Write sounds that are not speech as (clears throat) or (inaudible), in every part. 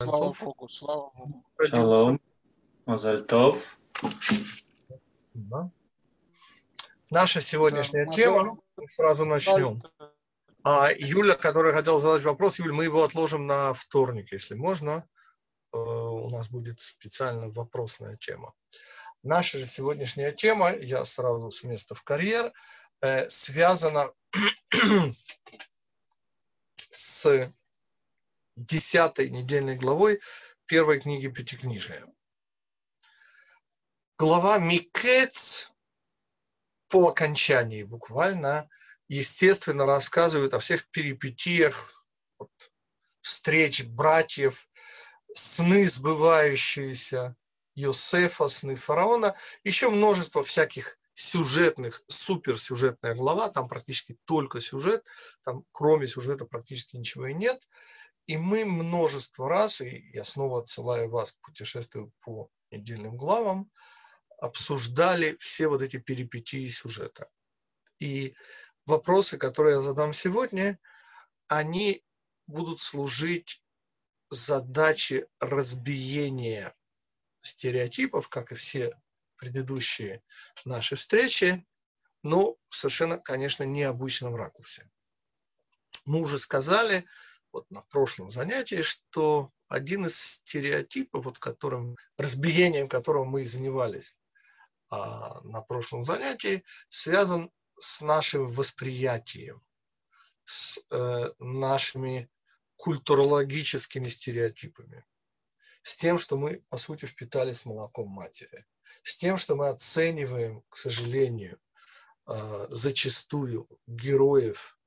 Слава Богу, слава Богу. Шалом. Мазальтов. Да. Наша сегодняшняя Да, тема, сразу начнем. А Юля, которая хотела задать вопрос, Юль, мы его отложим на вторник, если можно. Э, У нас будет специально вопросная тема. Наша же сегодняшняя тема, я сразу с места в карьер, э, связана (clears throat) с десятой недельной главой первой книги Пятикнижия. Глава Микец по окончании буквально, естественно, рассказывает о всех перипетиях встреч братьев, сны сбывающиеся Йосефа, сны фараона, еще множество всяких сюжетных, суперсюжетная глава, там практически только сюжет, там кроме сюжета практически ничего и нет. И мы множество раз, и я снова отсылаю вас к путешествию по недельным главам, обсуждали все вот эти перипетии сюжета. И вопросы, которые я задам сегодня, они будут служить задаче разбиения стереотипов, как и все предыдущие наши встречи, но совершенно, конечно, необычном ракурсе. Мы уже сказали вот на прошлом занятии, что один из стереотипов, вот которым, разбиением которого мы и занимались а, на прошлом занятии, связан с нашим восприятием, с э, нашими культурологическими стереотипами, с тем, что мы, по сути, впитались молоком матери, с тем, что мы оцениваем, к сожалению, э, зачастую героев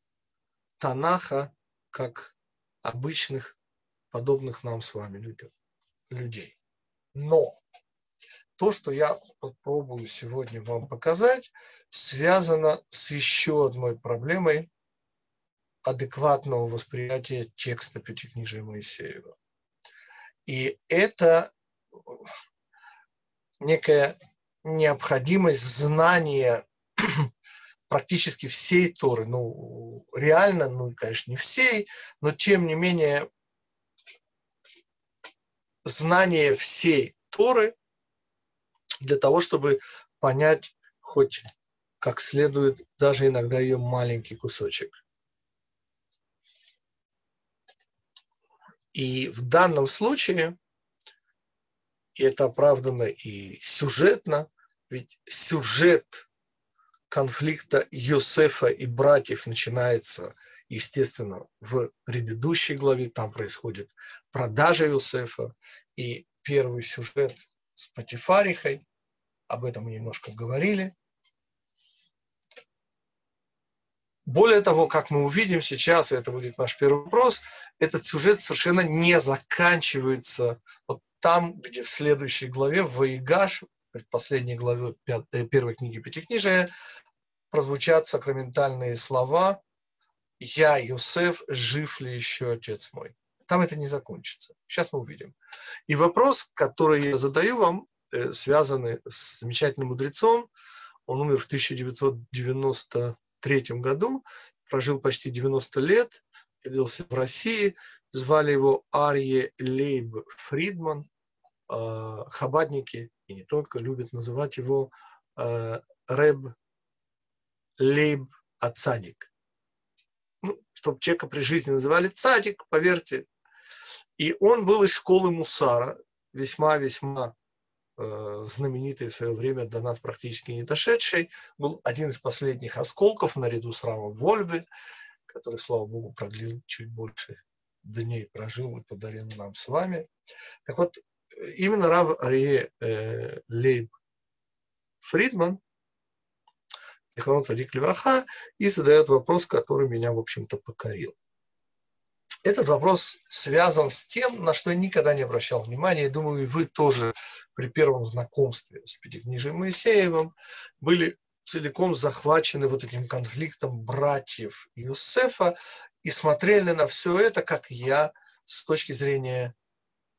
Танаха как обычных, подобных нам с вами людей. Но то, что я попробую сегодня вам показать, связано с еще одной проблемой адекватного восприятия текста Пятикнижия Моисеева. И это некая необходимость знания практически всей Торы. Ну, реально, ну, конечно, не всей, но тем не менее знание всей Торы для того, чтобы понять хоть как следует даже иногда ее маленький кусочек. И в данном случае, и это оправдано и сюжетно, ведь сюжет конфликта Йосефа и братьев начинается, естественно, в предыдущей главе, там происходит продажа Йосефа, и первый сюжет с Патифарихой, об этом мы немножко говорили. Более того, как мы увидим сейчас, и это будет наш первый вопрос, этот сюжет совершенно не заканчивается вот там, где в следующей главе, в Ваигаш, предпоследней главе первой книги Пятикнижия, прозвучат сакраментальные слова «Я, Юсеф, жив ли еще отец мой?» Там это не закончится. Сейчас мы увидим. И вопрос, который я задаю вам, связанный с замечательным мудрецом, он умер в 1993 году, прожил почти 90 лет, родился в России, звали его Арье Лейб Фридман, хабадники, и не только, любят называть его Рэб Лейб Ацадик. Ну, чтобы человека при жизни называли цадик, поверьте. И он был из школы Мусара, весьма-весьма э, знаменитый в свое время, до нас практически не дошедший. Был один из последних осколков наряду с Равом Вольбе, который, слава богу, продлил чуть больше дней, прожил и подарил нам с вами. Так вот, именно Рав Арие э, Лейб Фридман Ихрон Садик Левраха, и задает вопрос, который меня, в общем-то, покорил. Этот вопрос связан с тем, на что я никогда не обращал внимания. и думаю, вы тоже при первом знакомстве с Пятикнижием Моисеевым были целиком захвачены вот этим конфликтом братьев Иосифа и смотрели на все это, как я, с точки зрения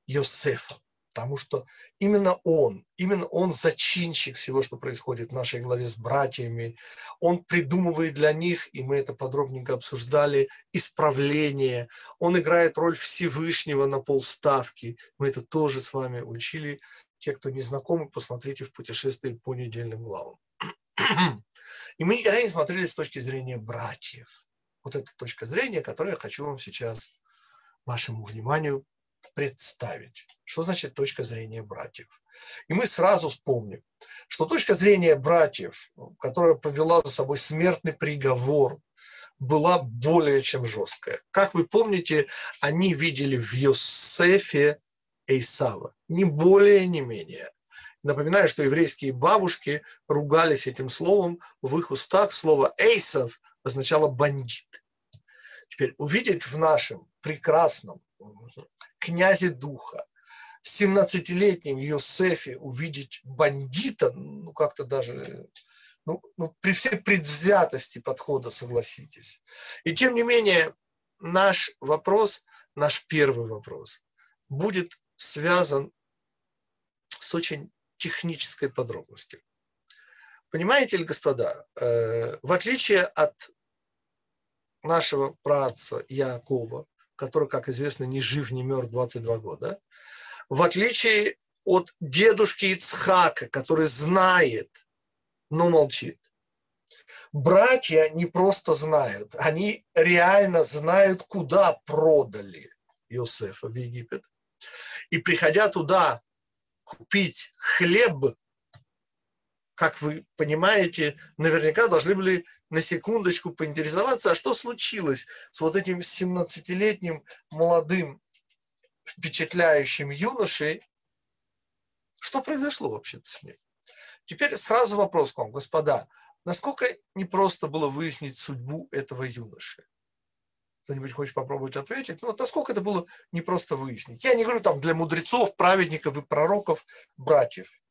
Иосифа. Потому что именно он, именно он зачинщик всего, что происходит в нашей главе с братьями. Он придумывает для них, и мы это подробненько обсуждали, исправление. Он играет роль Всевышнего на полставки. Мы это тоже с вами учили. Те, кто не знакомы, посмотрите в путешествии по недельным главам. (clears throat) И мы не смотрели с точки зрения братьев. Вот эта точка зрения, которую я хочу вам сейчас вашему вниманию представить. Что значит точка зрения братьев? И мы сразу вспомним, что точка зрения братьев, которая повела за собой смертный приговор, была более чем жесткая. Как вы помните, они видели в Йосефе Эйсава, не более, не менее. Напоминаю, что еврейские бабушки ругались этим словом, в их устах слово «эйсов» означало «бандит». Теперь увидеть в нашем прекрасном князе духа, 17-летнем Йосефе увидеть бандита, ну как-то даже, ну, ну при всей предвзятости подхода, согласитесь. И тем не менее, наш вопрос, наш первый вопрос, будет связан с очень технической подробностью. Понимаете ли, господа, э, в отличие от нашего праца Якова, который, как известно, ни жив, ни мертв 22 года, в отличие от дедушки Ицхака, который знает, но молчит. Братья не просто знают, они реально знают, куда продали Иосифа в Египет. И приходя туда купить хлеб, как вы понимаете, наверняка должны были на секундочку поинтересоваться, а что случилось с вот этим 17-летним молодым впечатляющим юношей, что произошло вообще-то с ним. Теперь сразу вопрос к вам, господа, насколько непросто было выяснить судьбу этого юноши? Кто-нибудь хочет попробовать ответить? Ну, насколько это было непросто выяснить? Я не говорю там для мудрецов, праведников и пророков, братьев.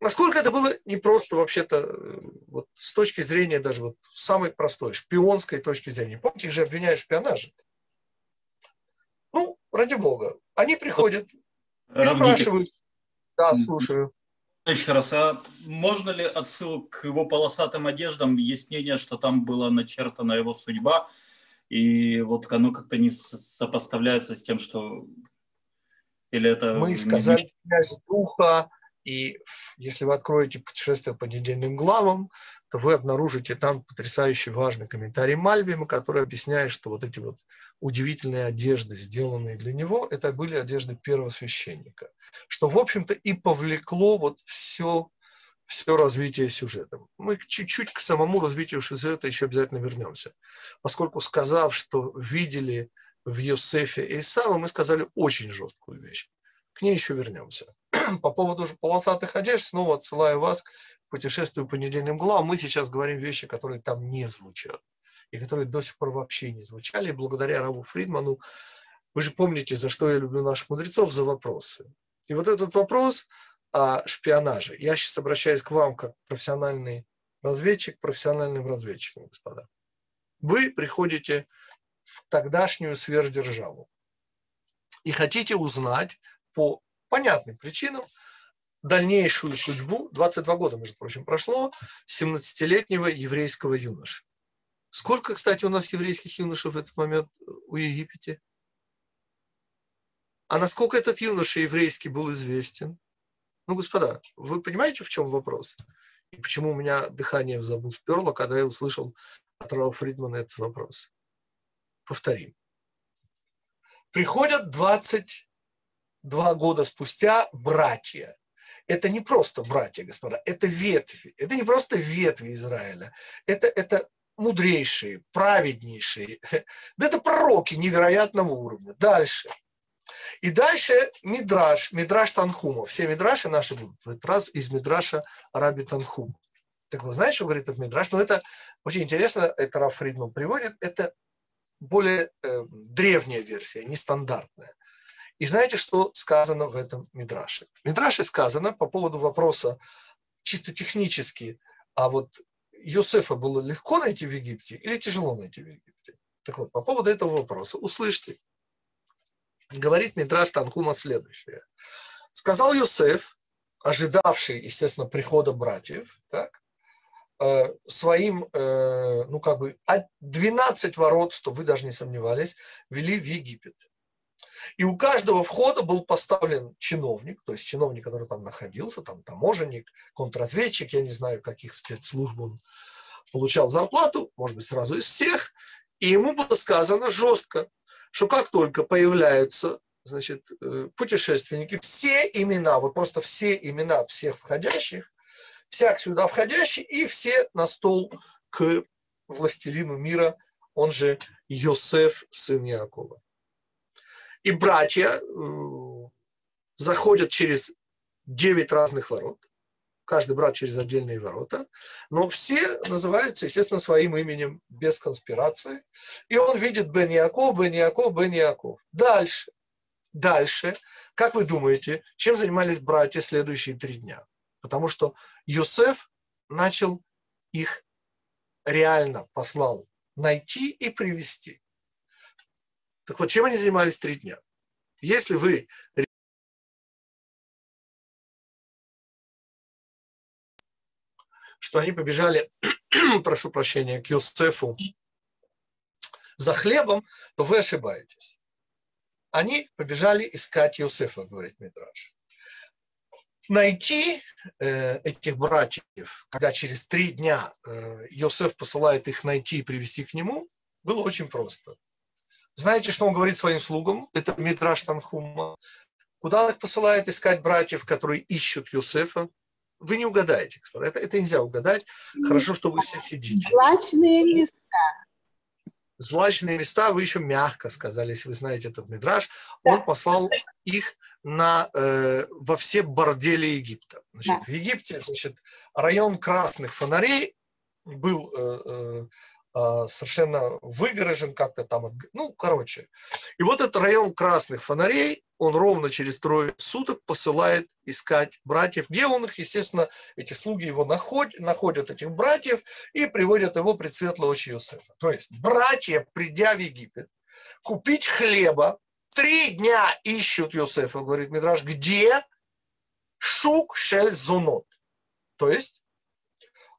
Насколько это было непросто вообще-то э, вот, с точки зрения даже вот самой простой, шпионской точки зрения. Помните, их же обвиняют в шпионаже. Ну, ради бога. Они приходят и спрашивают. Да, слушаю. Еще раз, а можно ли отсылку к его полосатым одеждам? Есть мнение, что там была начертана его судьба, и вот оно как-то не сопоставляется с тем, что... Или это... Мы сказали князь духа, и если вы откроете путешествие по недельным главам, то вы обнаружите там потрясающий важный комментарий Мальбима, который объясняет, что вот эти вот удивительные одежды, сделанные для него, это были одежды первого священника. Что, в общем-то, и повлекло вот все, все развитие сюжета. Мы чуть-чуть к самому развитию сюжета еще обязательно вернемся. Поскольку сказав, что видели в Йосефе и Исава, мы сказали очень жесткую вещь. К ней еще вернемся. (clears throat) По поводу же полосатых одежд, снова отсылаю вас путешествую по недельным главам, мы сейчас говорим вещи, которые там не звучат и которые до сих пор вообще не звучали. благодаря Раву Фридману, вы же помните, за что я люблю наших мудрецов, за вопросы. И вот этот вопрос о шпионаже. Я сейчас обращаюсь к вам как профессиональный разведчик, профессиональным разведчиком, господа. Вы приходите в тогдашнюю сверхдержаву и хотите узнать по понятным причинам, дальнейшую судьбу, 22 года, между прочим, прошло, 17-летнего еврейского юноши. Сколько, кстати, у нас еврейских юношей в этот момент у Египте? А насколько этот юноша еврейский был известен? Ну, господа, вы понимаете, в чем вопрос? И почему у меня дыхание в забу сперло, когда я услышал от Рау Фридмана этот вопрос? Повторим. Приходят 22 года спустя братья это не просто братья, господа, это ветви. Это не просто ветви Израиля. Это, это мудрейшие, праведнейшие. (laughs) Да это пророки невероятного уровня. Дальше. И дальше Мидраш, Мидраш Танхума. Все Мидраши наши будут в этот раз из Мидраша Раби Танхума. Так вы знаете, что говорит этот Мидраш? Но ну, это очень интересно, это Раф Фридман приводит, это более э, древняя версия, нестандартная. И знаете, что сказано в этом Мидраше? В Мидраше сказано по поводу вопроса чисто технически, а вот Йосефа было легко найти в Египте или тяжело найти в Египте? Так вот, по поводу этого вопроса услышьте. говорит Мидраш Танхума следующее. Сказал Юсеф, ожидавший, естественно, прихода братьев, так, э, своим, э, ну как бы, 12 ворот, что вы даже не сомневались, вели в Египет. И у каждого входа был поставлен чиновник, то есть чиновник, который там находился, там таможенник, контрразведчик, я не знаю, каких спецслужб он получал зарплату, может быть, сразу из всех, и ему было сказано жестко, что как только появляются значит, э, путешественники, все имена, вот просто все имена всех входящих, всяк сюда входящий, и все на стол к властелину мира, он же Йосеф, сын Якова. И братья э, заходят через девять разных ворот, каждый брат через отдельные ворота, но все называются, естественно, своим именем, без конспирации. И он видит Бен Яков, Бен Яков, Бен Яков. Дальше, дальше, как вы думаете, чем занимались братья следующие три дня? Потому что Йосеф начал их реально послал найти и привести. Так вот, чем они занимались три дня? Если вы что они побежали, (clears throat) прошу прощения, к Юсефу за хлебом, то вы ошибаетесь. Они побежали искать Юсефа, говорит Мидраш. Найти э, этих братьев, когда через три дня э, Йосеф посылает их найти и привести к нему, было очень просто. Знаете, что он говорит своим слугам? Это Мидраш Танхума. Куда он их посылает искать братьев, которые ищут Юсефа? Вы не угадаете, господа. Это, это нельзя угадать. Хорошо, что вы все сидите. Злачные места. Злачные места, вы еще мягко сказали, если вы знаете этот мидраж. Он послал их на, э, во все бордели Египта. Значит, Да. В Египте значит, район красных фонарей был э, э, совершенно выгорожен как-то там. Ну, короче. И вот этот район красных фонарей, он ровно через трое суток посылает искать братьев. Где он их, естественно, эти слуги его находят, находят этих братьев и приводят его пред светлого Иосифа. То есть братья, придя в Египет, купить хлеба, три дня ищут Иосифа, говорит Мидраш, где шук шель зунот, то есть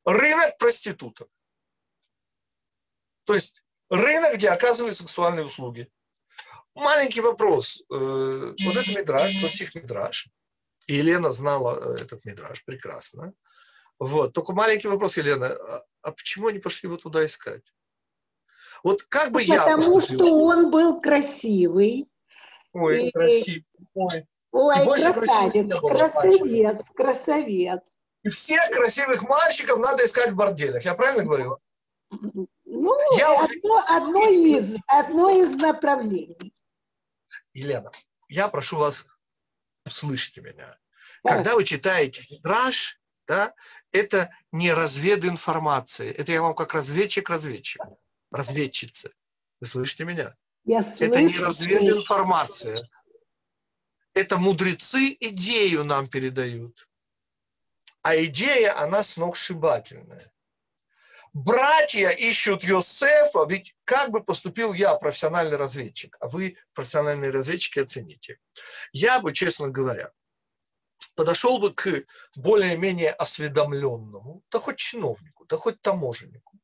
рынок проституток. То есть рынок, где оказывают сексуальные услуги. Маленький вопрос. Э, Вот это Мидраш, Тосих Мидраш. И Елена знала э, этот Мидраш прекрасно. Вот. Только маленький вопрос, Елена. А, а почему они пошли его туда искать? Вот как бы я Потому поступил? что он был красивый. Ой, и- красиво. Ой. Ой, красавец, красавец, красавец. И всех красивых мальчиков надо искать в борделях. Я правильно говорю? Ну, Я уже- одно, одно, из, одно из направлений. Елена, я прошу вас, услышьте меня. Да. Когда вы читаете Мидраш, да, это не развединформация. Это я вам как разведчик разведчик. Разведчица. Вы слышите меня? Я Это не слышу, развединформация. Это мудрецы идею нам передают. А идея, она сногсшибательная. Братья ищут Йосефа, ведь как бы поступил я, профессиональный разведчик, а вы, профессиональные разведчики, оцените. Я бы, честно говоря, подошел бы к более-менее осведомленному, да хоть чиновнику, да хоть таможеннику,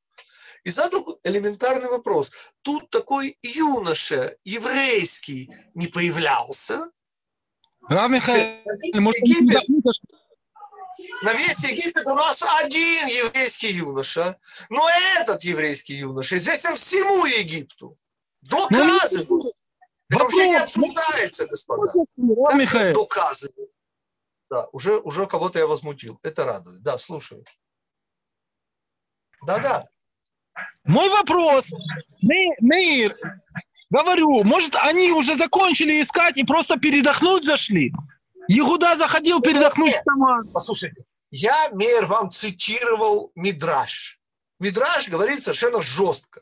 и задал бы элементарный вопрос. Тут такой юноша еврейский не появлялся. Рав Михаил, может, на весь Египет у нас один еврейский юноша, но этот еврейский юноша известен всему Египту. Доказываю. Это вообще не обсуждается, господа. Михаил, Доказываю. Да, уже, уже кого-то я возмутил. Это радует. Да, слушаю. Да-да. мой вопрос. Ме- Мейр, говорю, может, они уже закончили искать и просто передохнуть зашли? Егуда заходил передохнуть сама. Послушайте, я, Мейер, вам цитировал Мидраш. Мидраш говорит совершенно жестко,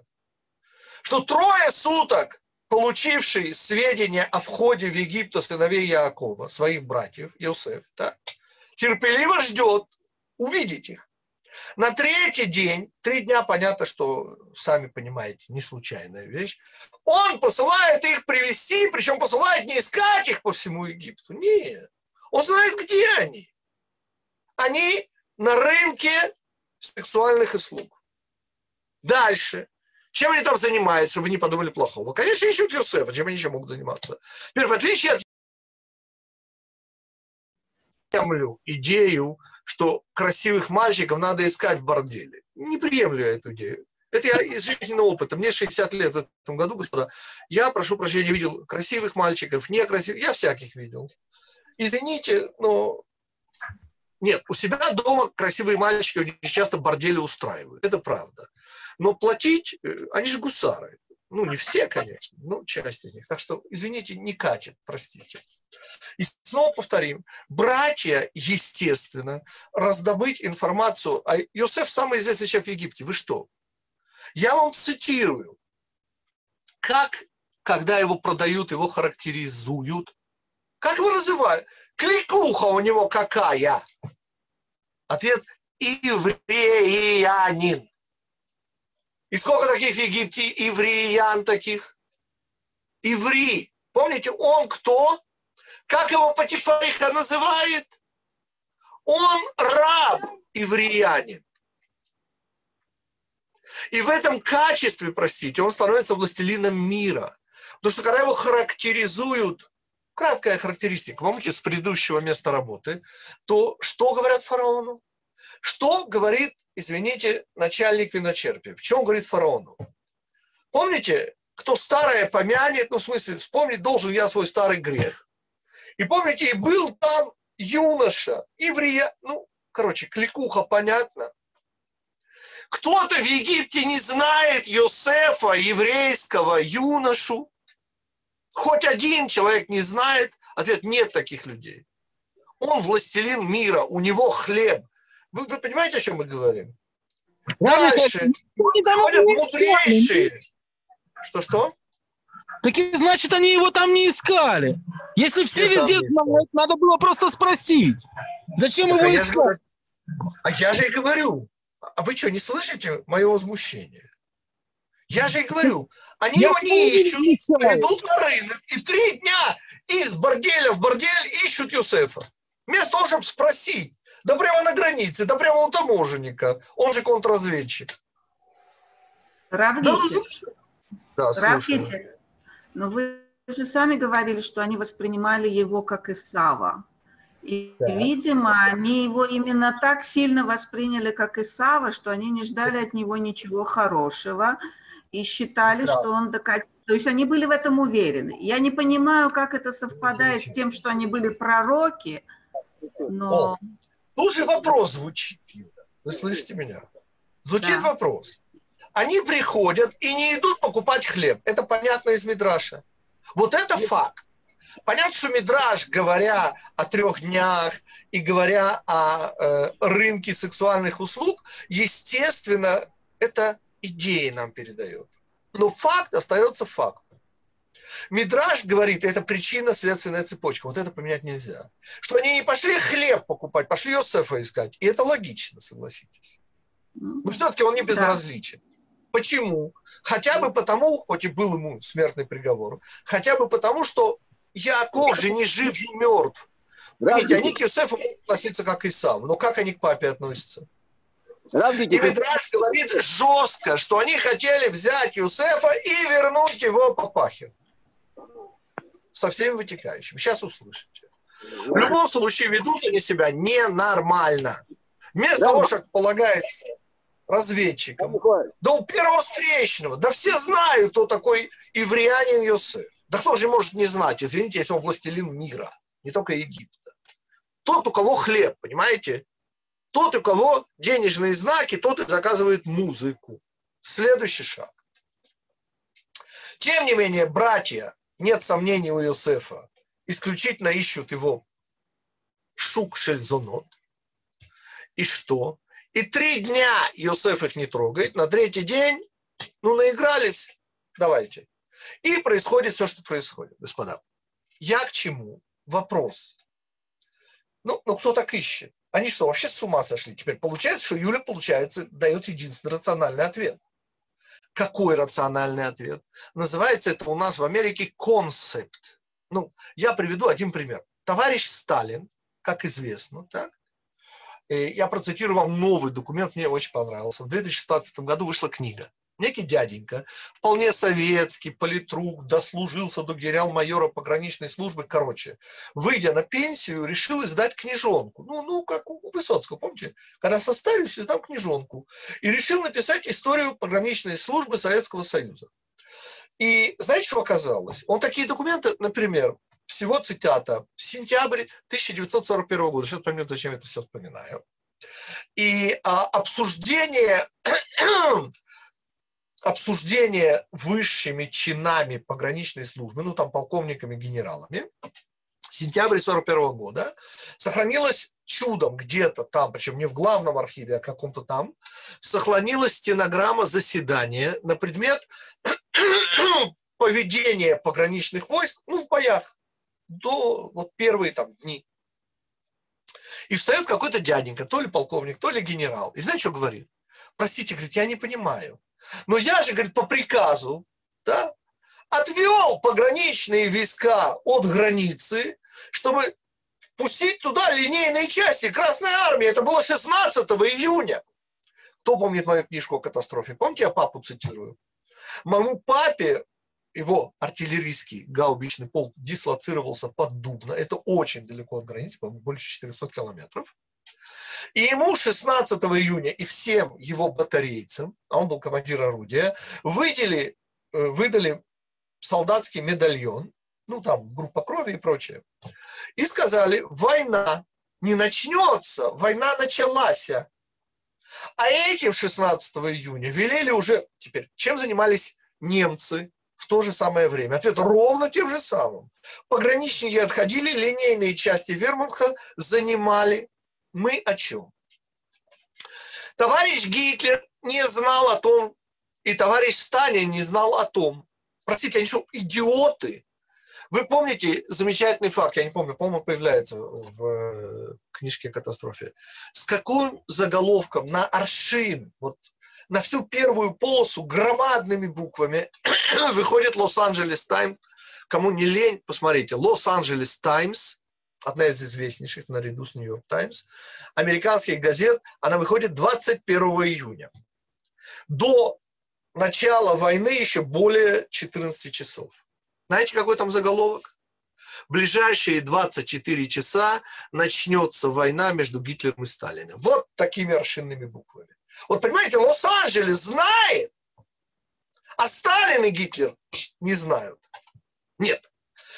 что трое суток получивший сведения о входе в Египет сыновей Яакова, своих братьев, Иосиф, да, терпеливо ждет увидеть их. На третий день, три дня, понятно, что, сами понимаете, не случайная вещь, он посылает их привести, причем посылает не искать их по всему Египту, нет. Он знает, где они. Они на рынке сексуальных услуг. Дальше. Чем они там занимаются, чтобы не подумали плохого? Конечно, ищут Юсефа, чем они еще могут заниматься. Теперь, в отличие от приемлю идею, что красивых мальчиков надо искать в борделе. Не приемлю я эту идею. Это я из жизненного опыта. Мне 60 лет в этом году, господа. Я, прошу прощения, видел красивых мальчиков, некрасивых. Я всяких видел. Извините, но нет, у себя дома красивые мальчики очень часто бордели устраивают. Это правда. Но платить, э, они же гусары. Ну, не все, конечно, но часть из них. Так что, извините, не катит, простите. И снова повторим, братья, естественно, раздобыть информацию. А Йосеф самый известный человек в Египте. Вы что? Я вам цитирую. Как, когда его продают, его характеризуют? Как его называют? Кликуха у него какая? Ответ – евреянин. И сколько таких в Египте евреян таких? Иври. Помните, он кто? Как его Патифариха называет? Он раб евреянин. И в этом качестве, простите, он становится властелином мира. Потому что когда его характеризуют, краткая характеристика, помните, с предыдущего места работы, то что говорят фараону? Что говорит, извините, начальник виночерпия? В чем говорит фараону? Помните, кто старое помянет, ну, в смысле, вспомнить должен я свой старый грех. И помните, и был там юноша, еврея, ну, короче, кликуха, понятно. Кто-то в Египте не знает Йосефа, еврейского юношу. Хоть один человек не знает. Ответ – нет таких людей. Он властелин мира, у него хлеб. Вы, вы понимаете, о чем мы говорим? Дальше ходят мудрейшие. Что-что? Так и значит, они его там не искали. Если все Где везде знают, надо было просто спросить. Зачем Так, его а, я же, искать? говорю- а я же и говорю. А вы что, не слышите мое возмущение? Я же и говорю. Они Я его не ищут, идут на рынок, и три дня из борделя в бордель ищут Юсефа. Вместо того, чтобы спросить, да прямо на границе, да прямо у таможенника, он же контрразведчик. Да, Равгите, да слушаю. Равгите, но вы же сами говорили, что они воспринимали его как Исава. И, Так. видимо, они его именно так сильно восприняли, как Исава, что они не ждали от него ничего хорошего и считали, что он докатит. То есть они были в этом уверены. Я не понимаю, как это совпадает с тем, что они были пророки, но... О, Тут же вопрос звучит, Юля. Вы слышите меня? Звучит Да. вопрос. Они приходят и не идут покупать хлеб. Это понятно из Мидраша. Вот это факт. Понятно, что Мидраш, говоря о трех днях и говоря о э, рынке сексуальных услуг, естественно, это идеи нам передает. Но факт остается фактом. Мидраш говорит, это причинно-следственная цепочка. Вот это поменять нельзя. Что они не пошли хлеб покупать, пошли Йосефа искать. И это логично, согласитесь. Но все-таки он не безразличен. Почему? Хотя бы потому, хоть и был ему смертный приговор, хотя бы потому, что Яков же не жив, не мертв. Видите, они к Юсефу могут относиться как Исав, но как они к папе относятся? И Мидраш говорит жестко, что они хотели взять Юсефа и вернуть его папахе. Со всеми вытекающими. Сейчас услышите. В любом случае ведут они себя ненормально. Вместо того, как полагается разведчикам, да у первого встречного, да все знают, кто такой евреянин Йосеф. Да кто же может не знать, извините, если он властелин мира, не только Египта. Тот, у кого хлеб, понимаете? Тот, у кого денежные знаки, тот и заказывает музыку. Следующий шаг. Тем не менее, братья, нет сомнений у Иосифа, исключительно ищут его шук шельзонот. И что? И три дня Иосиф их не трогает, на третий день, ну, наигрались, давайте. И происходит все, что происходит, господа. Я к чему? Вопрос. Ну, ну кто так ищет? Они что, вообще с ума сошли? Теперь получается, что Юля, получается, дает единственный рациональный ответ. Какой рациональный ответ? Называется это у нас в Америке концепт. Ну, я приведу один пример. Товарищ Сталин, как известно, так, я процитирую вам новый документ, мне очень понравился. В 2016 году вышла книга некий дяденька, вполне советский, политрук, дослужился до генерал-майора пограничной службы, короче, выйдя на пенсию, решил издать книжонку. Ну, ну, как у Высоцкого, помните? Когда состарюсь, издам книжонку. И решил написать историю пограничной службы Советского Союза. И знаете, что оказалось? Он такие документы, например, всего цитата, сентябрь 1941 года. Сейчас поймет, зачем я это все вспоминаю. И а, обсуждение обсуждение высшими чинами пограничной службы, ну там полковниками, генералами, сентябрь 41 года, сохранилось чудом где-то там, причем не в главном архиве, а каком-то там, сохранилась стенограмма заседания на предмет (coughs) поведения пограничных войск ну, в боях до вот первые там дни. И встает какой-то дяденька, то ли полковник, то ли генерал. И знаете, что говорит? Простите, говорит, я не понимаю. Но я же, говорит, по приказу, да, отвел пограничные войска от границы, чтобы пустить туда линейные части Красной Армии. Это было 16 июня. Кто помнит мою книжку о катастрофе? Помните, я папу цитирую? Моему папе его артиллерийский гаубичный полк дислоцировался под Дубно. Это очень далеко от границы, по-моему, больше 400 километров. И ему 16 июня и всем его батарейцам, а он был командир орудия, выдали, э, выдали солдатский медальон, ну там группа крови и прочее, и сказали, война не начнется, война началась. А этим 16 июня велели уже, теперь, чем занимались немцы в то же самое время? Ответ ровно тем же самым. Пограничники отходили, линейные части Верманха занимали мы о чем? Товарищ Гитлер не знал о том, и товарищ Сталин не знал о том. Простите, они что, идиоты? Вы помните замечательный факт, я не помню, по-моему, появляется в э, книжке катастрофе. С каким заголовком на аршин, вот на всю первую полосу громадными буквами (clears throat) выходит Лос-Анджелес Таймс. Кому не лень, посмотрите. Лос-Анджелес Таймс одна из известнейших наряду с Нью-Йорк Таймс, американских газет, она выходит 21 июня. До начала войны еще более 14 часов. Знаете, какой там заголовок? Ближайшие 24 часа начнется война между Гитлером и Сталиным. Вот такими аршинными буквами. Вот понимаете, Лос-Анджелес знает, а Сталин и Гитлер не знают. Нет.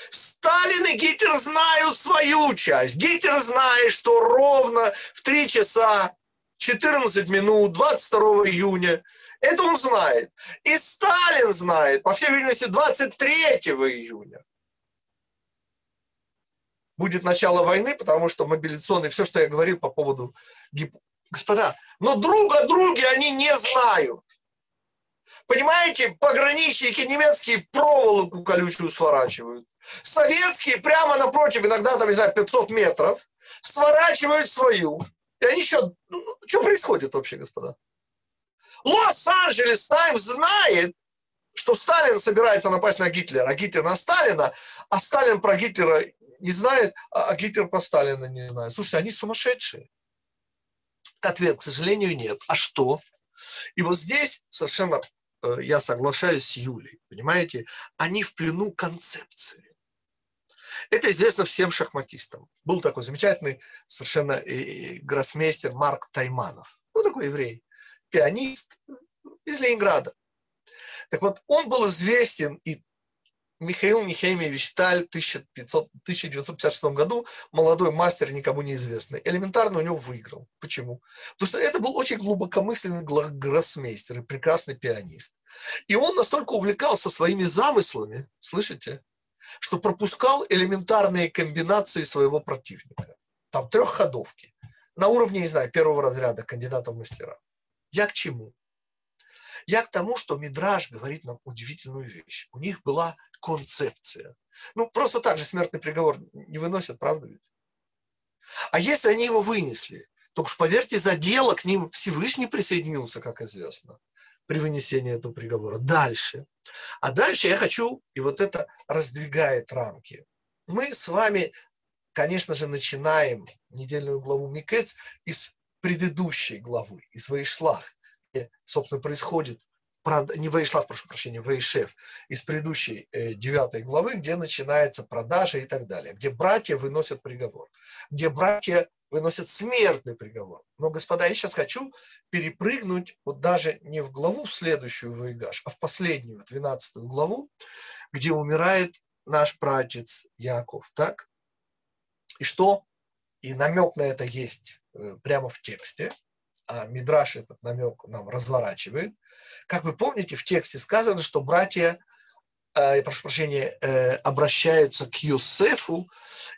Сталин и Гитлер знают свою часть. Гитлер знает, что ровно в 3 часа 14 минут 22 июня это он знает. И Сталин знает, по всей видимости, 23 июня будет начало войны, потому что мобилизационный, все, что я говорил по поводу... Господа, но друг о друге они не знают. Понимаете, пограничники немецкие проволоку колючую сворачивают. Советские прямо напротив, иногда там, не знаю, 500 метров, сворачивают свою. И они еще... Ну, что происходит вообще, господа? Лос-Анджелес Таймс знает, что Сталин собирается напасть на Гитлера, а Гитлер на Сталина, а Сталин про Гитлера не знает, а Гитлер про Сталина не знает. Слушайте, они сумасшедшие. Ответ, к сожалению, нет. А что? И вот здесь совершенно э, я соглашаюсь с Юлей, понимаете, они в плену концепции. Это известно всем шахматистам. Был такой замечательный совершенно гроссмейстер Марк Тайманов. Ну, такой еврей, пианист из Ленинграда. Так вот, он был известен и Михаил Нихемьевич Таль в 1956 году, молодой мастер, никому неизвестный, элементарно у него выиграл. Почему? Потому что это был очень глубокомысленный гроссмейстер и прекрасный пианист. И он настолько увлекался своими замыслами, слышите, что пропускал элементарные комбинации своего противника. Там трехходовки. На уровне, не знаю, первого разряда кандидата в мастера. Я к чему? Я к тому, что Мидраж говорит нам удивительную вещь. У них была концепция. Ну, просто так же смертный приговор не выносят, правда ведь? А если они его вынесли, то уж поверьте, за дело к ним Всевышний присоединился, как известно, при вынесении этого приговора. Дальше. А дальше я хочу, и вот это раздвигает рамки. Мы с вами, конечно же, начинаем недельную главу Микец из предыдущей главы, из Ваишлах, где, собственно, происходит не Ваишлах, прошу прощения, Ваишев, из предыдущей э, девятой главы, где начинается продажа и так далее, где братья выносят приговор, где братья выносят смертный приговор. Но, господа, я сейчас хочу перепрыгнуть вот даже не в главу в следующую Ваигаш, а в последнюю, двенадцатую главу, где умирает наш пратец Яков, так? И что? И намек на это есть э, прямо в тексте, а Мидраш этот намек нам разворачивает. Как вы помните, в тексте сказано, что братья, э, прошу прощения, э, обращаются к Юсефу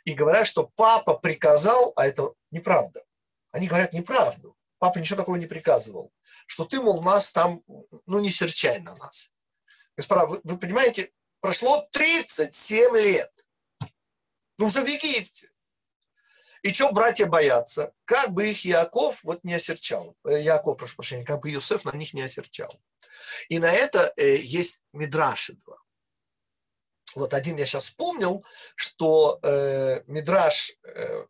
и говорят, что папа приказал, а это неправда. Они говорят неправду. Папа ничего такого не приказывал. Что ты, мол, нас там, ну, не серчай на нас. Господа, вы, вы понимаете, прошло 37 лет. Ну, уже в Египте. И что братья боятся? Как бы их Яков вот не осерчал. Э, Яков, прошу прощения, как бы Иосиф на них не осерчал. И на это э, есть Мидраши два. Вот один я сейчас вспомнил, что э, Мидраш э,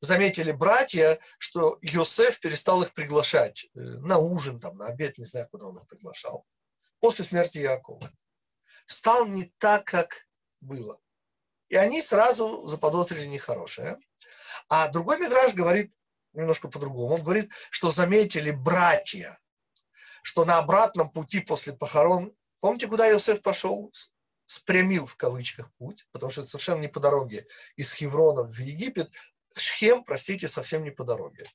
заметили братья, что Йосеф перестал их приглашать э, на ужин, там, на обед, не знаю, куда он их приглашал, после смерти Якова. Стал не так, как было. И они сразу заподозрили нехорошее. А другой Мидраж говорит немножко по-другому. Он говорит, что заметили братья, что на обратном пути после похорон, помните, куда Иосиф пошел? Спрямил в кавычках путь, потому что это совершенно не по дороге из Хеврона в Египет. Шхем, простите, совсем не по дороге.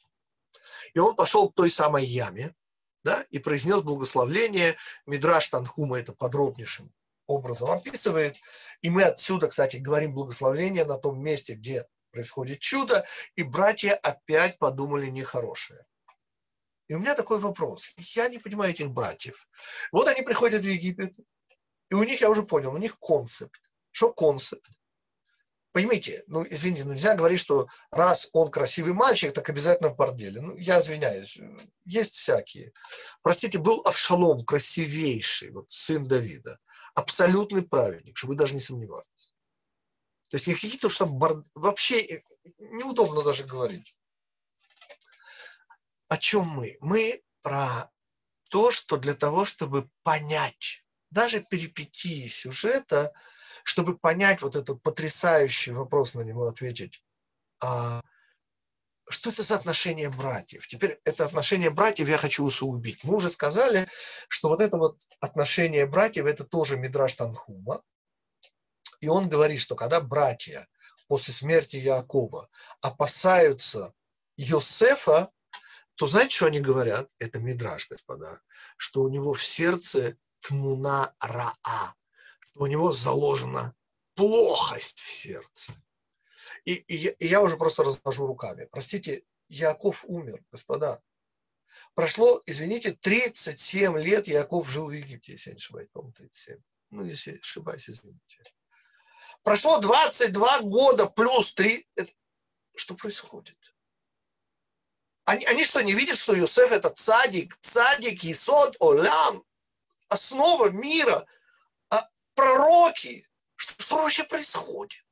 И он пошел к той самой яме, да, и произнес благословление. Мидраш Танхума это подробнейшим образом описывает. И мы отсюда, кстати, говорим благословение на том месте, где происходит чудо, и братья опять подумали нехорошее. И у меня такой вопрос. Я не понимаю этих братьев. Вот они приходят в Египет, и у них, я уже понял, у них концепт. Что концепт? Поймите, ну, извините, ну, нельзя говорить, что раз он красивый мальчик, так обязательно в борделе. Ну, я извиняюсь, есть всякие. Простите, был Авшалом, красивейший, вот сын Давида абсолютный праведник, чтобы вы даже не сомневались. То есть не какие-то уж там бар... вообще неудобно даже говорить. О чем мы? Мы про то, что для того, чтобы понять даже перипетии сюжета, чтобы понять вот этот потрясающий вопрос на него ответить, а что это за отношение братьев? Теперь это отношение братьев я хочу усугубить. Мы уже сказали, что вот это вот отношение братьев, это тоже Мидраш Танхума. И он говорит, что когда братья после смерти Якова опасаются Йосефа, то знаете, что они говорят? Это Мидраш, господа, что у него в сердце тмуна раа, что у него заложена плохость в сердце. И, и, и я уже просто развожу руками. Простите, Яков умер, господа. Прошло, извините, 37 лет Яков жил в Египте, если я не ошибаюсь, по-моему, 37. Ну, если ошибаюсь, извините. Прошло 22 года плюс 3. Это... Что происходит? Они, они что, не видят, что Иосиф это цадик, цадик, Исод, Олям, основа мира, а пророки? Что, что вообще происходит?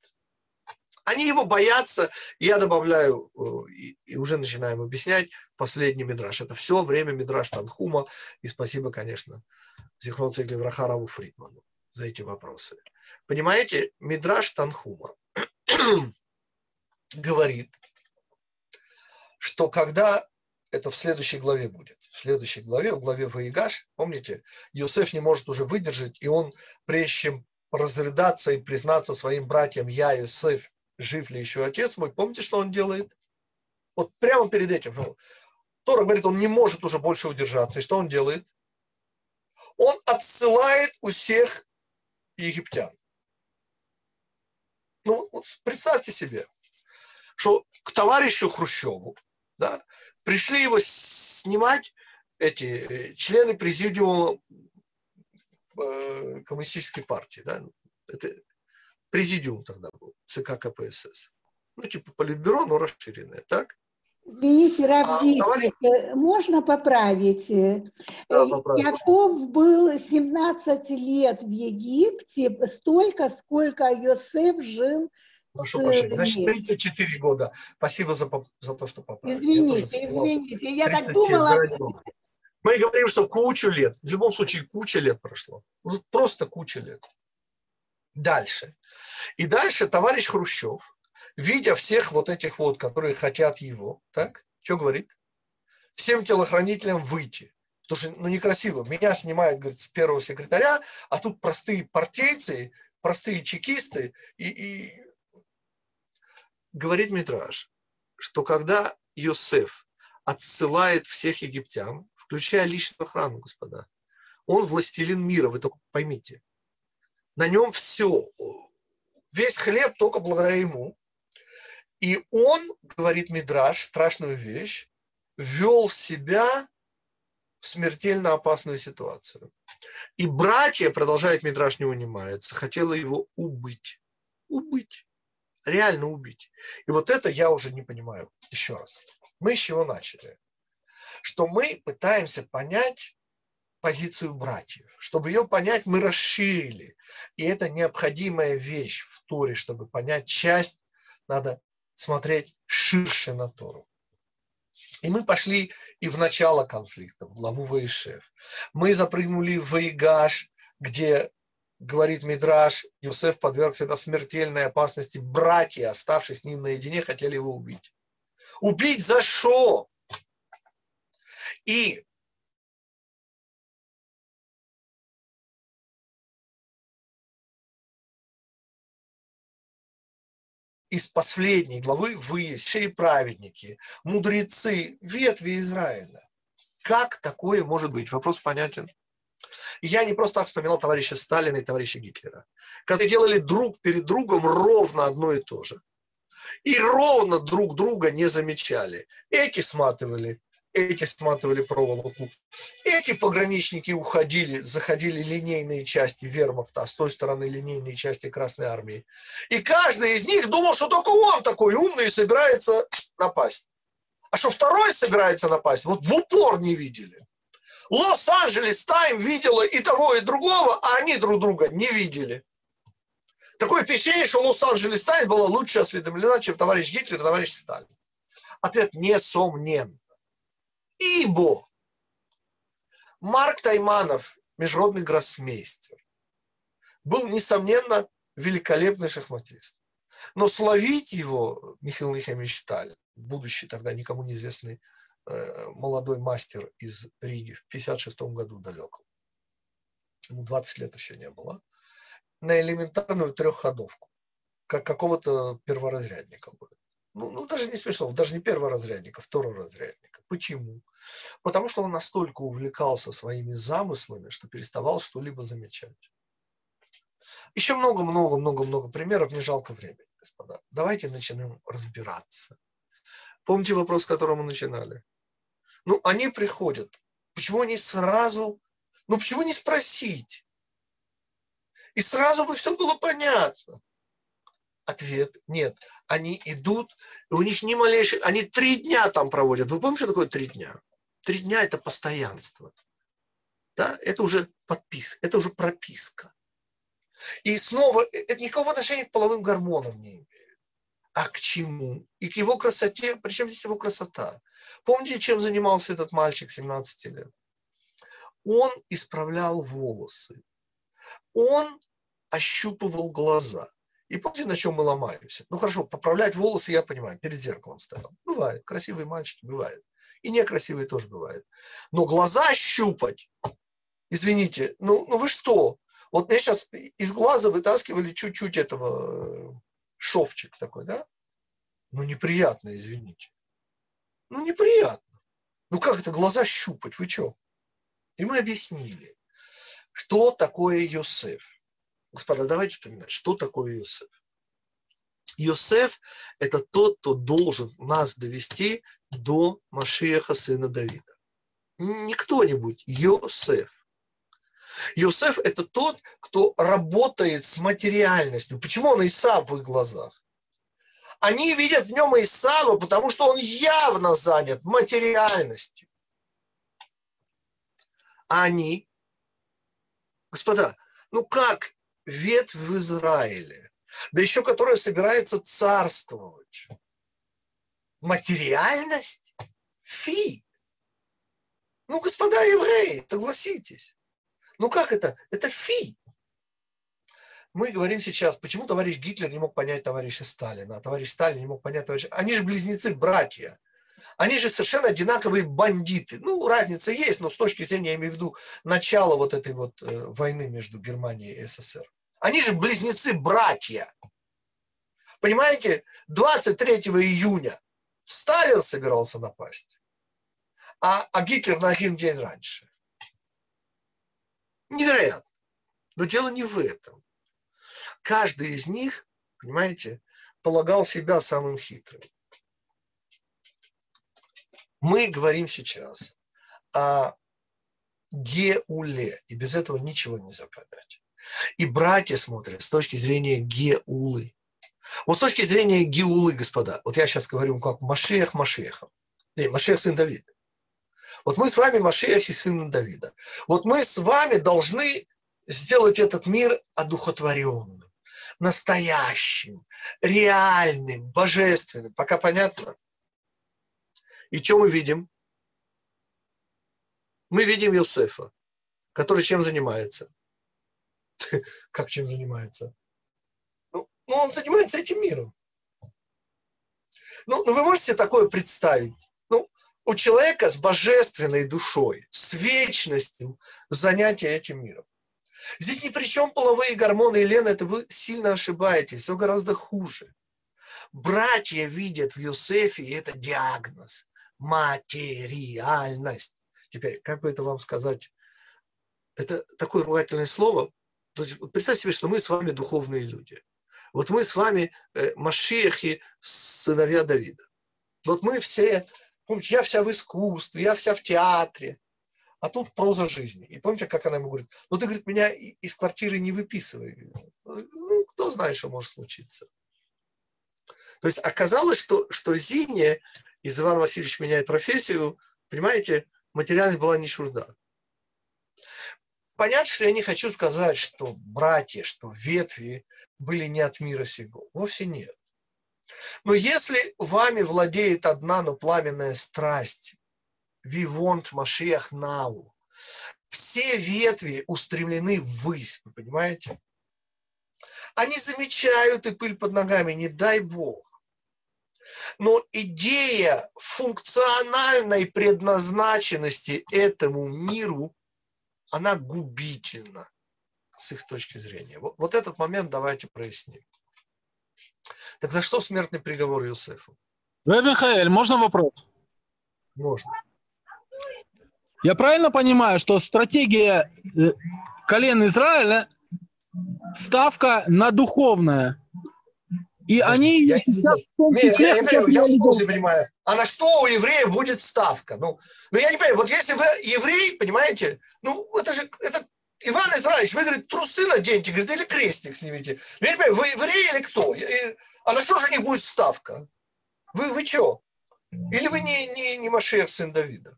Они его боятся. Я добавляю э, и, и уже начинаем объяснять последний мидраж. Это все время мидраж Танхума. И спасибо, конечно, Зихрон Цегли Врахараву Фридману за эти вопросы. Понимаете, мидраж Танхума (clears throat) говорит, что когда это в следующей главе будет. В следующей главе, в главе Ваигаш, помните, Иосиф не может уже выдержать, и он, прежде чем разрыдаться и признаться своим братьям, я, Иосиф, жив ли еще отец мой, помните, что он делает? Вот прямо перед этим. Тора говорит, он не может уже больше удержаться. И что он делает? Он отсылает у всех египтян. Ну, вот представьте себе, что к товарищу Хрущеву да, пришли его снимать эти э, члены президиума э, коммунистической партии. Да, это президиум тогда был, ЦК КПСС. Ну, типа политбюро, но расширенное, так? Извините, А, товарищ- можно поправить? Э, Да. Яков был 17 лет в Египте, столько, сколько Йосеф жил. Прошу с прощения. Значит, ним. 34 года. Спасибо за, за то, что поправили. Я Извините, согласен. извините, я так 37, думала. Мы говорим, что кучу лет. В любом случае, куча лет прошло. Ну, Просто куча лет. Дальше. И дальше товарищ Хрущев, видя всех вот этих вот, которые хотят его, так, что говорит? Всем телохранителям выйти. Потому что, ну, некрасиво. Меня снимают, говорит, с первого секретаря, а тут простые партийцы, простые чекисты. И, и... говорит Митраж, что когда Йосеф отсылает всех египтян, включая личную охрану, господа, он властелин мира, вы только поймите. На нем все, весь хлеб только благодаря ему. И он, говорит Мидраш, страшную вещь, ввел себя в смертельно опасную ситуацию. И братья, продолжает Мидраш, не унимается, хотела его убить. Убить. Реально убить. И вот это я уже не понимаю. Еще раз. Мы с чего начали? Что мы пытаемся понять позицию братьев. Чтобы ее понять, мы расширили. И это необходимая вещь в Торе, чтобы понять часть, надо смотреть ширше на Тору. И мы пошли и в начало конфликта, в главу Ваишев. Мы запрыгнули в Ваигаш, где, говорит Мидраш, Юсеф подверг себя смертельной опасности. Братья, оставшись с ним наедине, хотели его убить. Убить за что? И из последней главы вы, все праведники, мудрецы, ветви Израиля. Как такое может быть? Вопрос понятен. Я не просто так вспоминал товарища Сталина и товарища Гитлера, которые делали друг перед другом ровно одно и то же. И ровно друг друга не замечали. Эти сматывали, эти сматывали проволоку. Эти пограничники уходили, заходили линейные части вермахта, а с той стороны линейные части Красной Армии. И каждый из них думал, что только он такой умный и собирается напасть. А что второй собирается напасть, вот в упор не видели. Лос-Анджелес Тайм видела и того, и другого, а они друг друга не видели. Такое впечатление, что Лос-Анджелес Тайм была лучше осведомлена, чем товарищ Гитлер и товарищ Сталин. Ответ несомнен. Ибо Марк Тайманов, международный гроссмейстер, был, несомненно, великолепный шахматист. Но словить его Михаил Михайлович Сталин, будущий тогда никому неизвестный молодой мастер из Риги в 56 году далеком, ему 20 лет еще не было, на элементарную трехходовку, как какого-то перворазрядника. Ну, ну, даже не смешно, даже не перворазрядника, второразрядника. Почему? Потому что он настолько увлекался своими замыслами, что переставал что-либо замечать. Еще много-много-много-много примеров, не жалко времени, господа. Давайте начнем разбираться. Помните вопрос, с которого мы начинали? Ну, они приходят. Почему они сразу... Ну, почему не спросить? И сразу бы все было понятно. Ответ – нет. Они идут, у них ни малейших... Они три дня там проводят. Вы помните, что такое три дня? Три дня – это постоянство. Да? Это уже подпис, это уже прописка. И снова, это никакого отношения к половым гормонам не имеет. А к чему? И к его красоте. Причем здесь его красота? Помните, чем занимался этот мальчик 17 лет? Он исправлял волосы. Он ощупывал глаза. И помните, на чем мы ломаемся? Ну хорошо, поправлять волосы, я понимаю, перед зеркалом стоял. Бывает, красивые мальчики, бывает. И некрасивые тоже бывает. Но глаза щупать, извините, ну, ну вы что? Вот мне сейчас из глаза вытаскивали чуть-чуть этого шовчик такой, да? Ну неприятно, извините. Ну неприятно. Ну как это глаза щупать, вы что? И мы объяснили, что такое Йосеф. Господа, давайте вспоминать, что такое Йосеф. Йосеф – это тот, кто должен нас довести до Машиаха, сына Давида. Не кто-нибудь, Йосеф. Йосеф – это тот, кто работает с материальностью. Почему он Исав в их глазах? Они видят в нем Исава, потому что он явно занят материальностью. А они, господа, ну как ветвь в Израиле, да еще которая собирается царствовать, материальность? Фи! Ну, господа евреи, согласитесь. Ну как это? Это фи. Мы говорим сейчас, почему товарищ Гитлер не мог понять товарища Сталина, а товарищ Сталин не мог понять товарища... Они же близнецы, братья. Они же совершенно одинаковые бандиты. Ну, разница есть, но с точки зрения, я имею в виду, начала вот этой вот э, войны между Германией и СССР. Они же близнецы, братья. Понимаете, 23 июня Сталин собирался напасть, а, а Гитлер на один день раньше. Невероятно. Но дело не в этом. Каждый из них, понимаете, полагал себя самым хитрым. Мы говорим сейчас о Геуле, и без этого ничего нельзя понять. И братья смотрят с точки зрения Геулы. Вот с точки зрения Геулы, господа, вот я сейчас говорю как Машех Машехом. Не, Машех сын Давид. Вот мы с вами Машех и сын Давида. Вот мы с вами должны сделать этот мир одухотворенным, настоящим, реальным, божественным. Пока понятно? И что мы видим? Мы видим Иосифа, который чем занимается? (laughs) Как чем занимается? Ну, ну, он занимается этим миром. Ну, ну, вы можете такое представить? У человека с божественной душой, с вечностью занятия этим миром. Здесь ни при чем половые гормоны, Елена, это вы сильно ошибаетесь, все гораздо хуже. Братья видят в Юсефе, и это диагноз, материальность. Теперь, как бы это вам сказать? Это такое ругательное слово. Представьте себе, что мы с вами духовные люди. Вот мы с вами э, Машехи, сыновья Давида. Вот мы все, помните, я вся в искусстве, я вся в театре, а тут проза жизни. И помните, как она ему говорит, ну ты, говорит, меня из квартиры не выписывай. Ну, кто знает, что может случиться. То есть оказалось, что, что Зине из Ивана Васильевич меняет профессию, понимаете, материальность была не чужда. Понятно, что я не хочу сказать, что братья, что ветви были не от мира сего. Вовсе нет. Но если вами владеет одна, но пламенная страсть, we want Mashiach now. Все ветви устремлены ввысь, вы понимаете? Они замечают и пыль под ногами, не дай Бог. Но идея функциональной предназначенности этому миру, она губительна с их точки зрения. Вот, вот этот момент давайте проясним. Так за что смертный приговор Иосифу? Михаил, можно вопрос? Можно. Я правильно понимаю, что стратегия э, колен Израиля ставка на духовное? И они я, сейчас, нет, я, я, я, я в понимаю. А на что у евреев будет ставка? Ну, ну я не понимаю, вот если вы еврей, понимаете, ну это же это Иван Израилевич, вы, говорит, трусы наденьте, говорит, или крестик снимите. Я не понимаю, вы еврей или кто? А на что же не будет ставка? Вы, вы что? Или вы не, не, не Машех, сын Давида?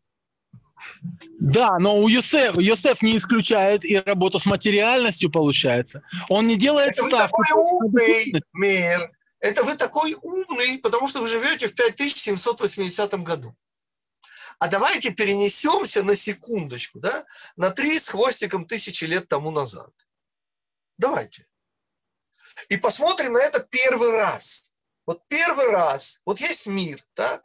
Да, но у Юсеф, Юсеф не исключает и работу с материальностью, получается. Он не делает Это ставку. Вы такой умный, мир. Это вы такой умный, потому что вы живете в 5780 году. А давайте перенесемся на секундочку, да, на три с хвостиком тысячи лет тому назад. Давайте. И посмотрим на это первый раз. Вот первый раз, вот есть мир, так?